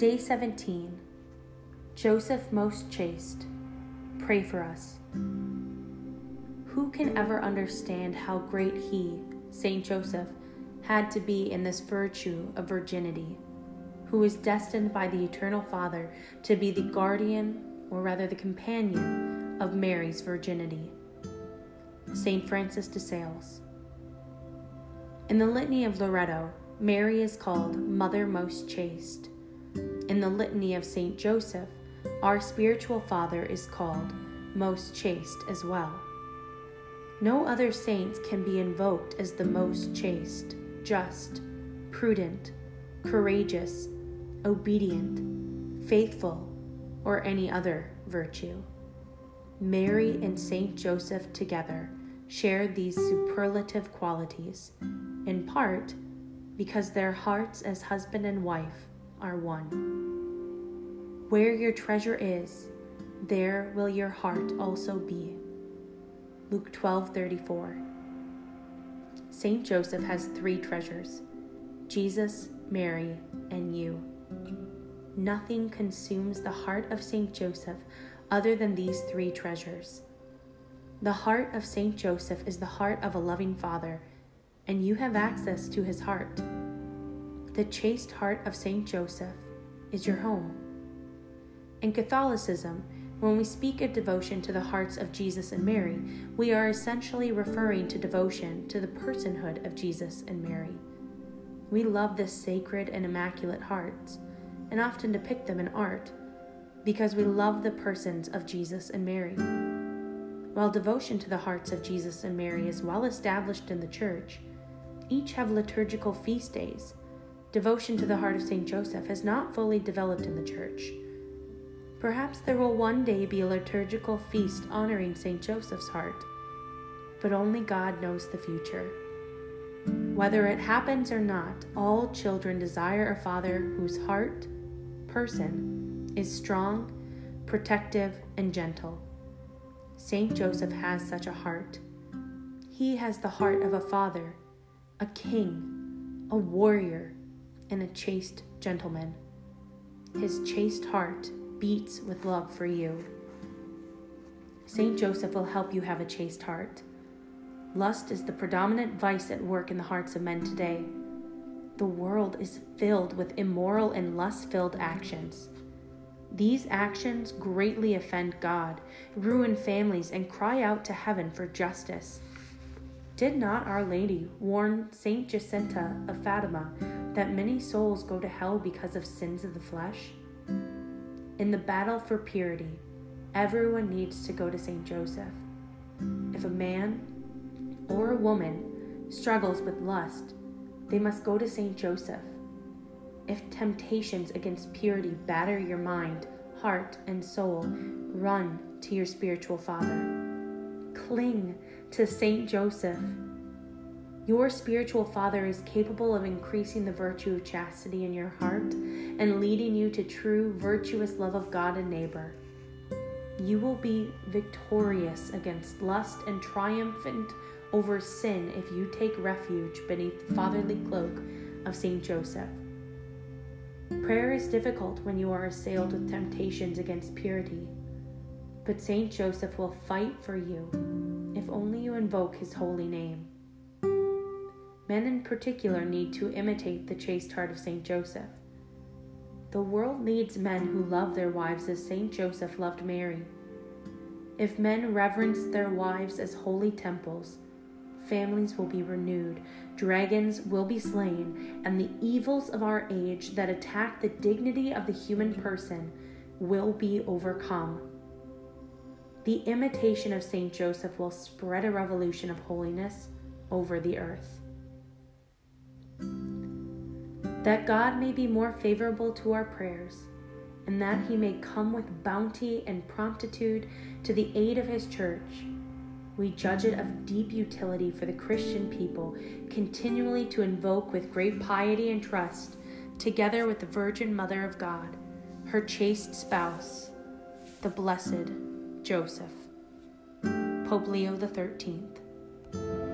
Day 17 Joseph most chaste, pray for us. Who can ever understand how great he, Saint Joseph, had to be in this virtue of virginity, who was destined by the Eternal Father to be the guardian, or rather the companion, of Mary's virginity? Saint Francis de Sales. In the Litany of Loreto, Mary is called Mother Most Chaste. In the Litany of Saint Joseph, our spiritual father is called Most Chaste as well. No other saints can be invoked as the most chaste, just, prudent, courageous, obedient, faithful, or any other virtue. Mary and Saint Joseph together share these superlative qualities, in part because their hearts as husband and wife are one. Where your treasure is, there will your heart also be. Luke 12:34. Saint Joseph has 3 treasures: Jesus, Mary, and you. Nothing consumes the heart of Saint Joseph other than these 3 treasures. The heart of Saint Joseph is the heart of a loving father, and you have access to his heart. The chaste heart of Saint Joseph is your home. In Catholicism, when we speak of devotion to the hearts of Jesus and Mary, we are essentially referring to devotion to the personhood of Jesus and Mary. We love the sacred and immaculate hearts, and often depict them in art, because we love the persons of Jesus and Mary. While devotion to the hearts of Jesus and Mary is well established in the Church, each have liturgical feast days devotion to the heart of St. Joseph has not fully developed in the Church. Perhaps there will one day be a liturgical feast honoring St. Joseph's heart, but only God knows the future. Whether it happens or not, all children desire a father whose heart, person, is strong, protective, and gentle. St. Joseph has such a heart. He has the heart of a father, a king, a warrior, and a chaste gentleman. His chaste heart beats with love for you. Saint Joseph will help you have a chaste heart. Lust is the predominant vice at work in the hearts of men today. The world is filled with immoral and lust filled actions. These actions greatly offend God, ruin families, and cry out to heaven for justice. Did not Our Lady warn Saint Jacinta of Fatima that many souls go to hell because of sins of the flesh? In the battle for purity, everyone needs to go to Saint Joseph. If a man or a woman struggles with lust, they must go to Saint Joseph. If temptations against purity batter your mind, heart, and soul, run to your spiritual father. Cling to Saint Joseph. Your spiritual father is capable of increasing the virtue of chastity in your heart and leading you to true, virtuous love of God and neighbor. You will be victorious against lust and triumphant over sin if you take refuge beneath the fatherly cloak of Saint Joseph. Prayer is difficult when you are assailed with temptations against purity, but Saint Joseph will fight for you if only you invoke his holy name. Men in particular need to imitate the chaste heart of Saint Joseph. The world needs men who love their wives as Saint Joseph loved Mary. If men reverence their wives as holy temples, families will be renewed, dragons will be slain, and the evils of our age that attack the dignity of the human person will be overcome. The imitation of Saint Joseph will spread a revolution of holiness over the earth. That God may be more favorable to our prayers, and that he may come with bounty and promptitude to the aid of his church, we judge it of deep utility for the Christian people continually to invoke with great piety and trust, together with the Virgin Mother of God, her chaste spouse, the Blessed Joseph. Pope Leo XIII.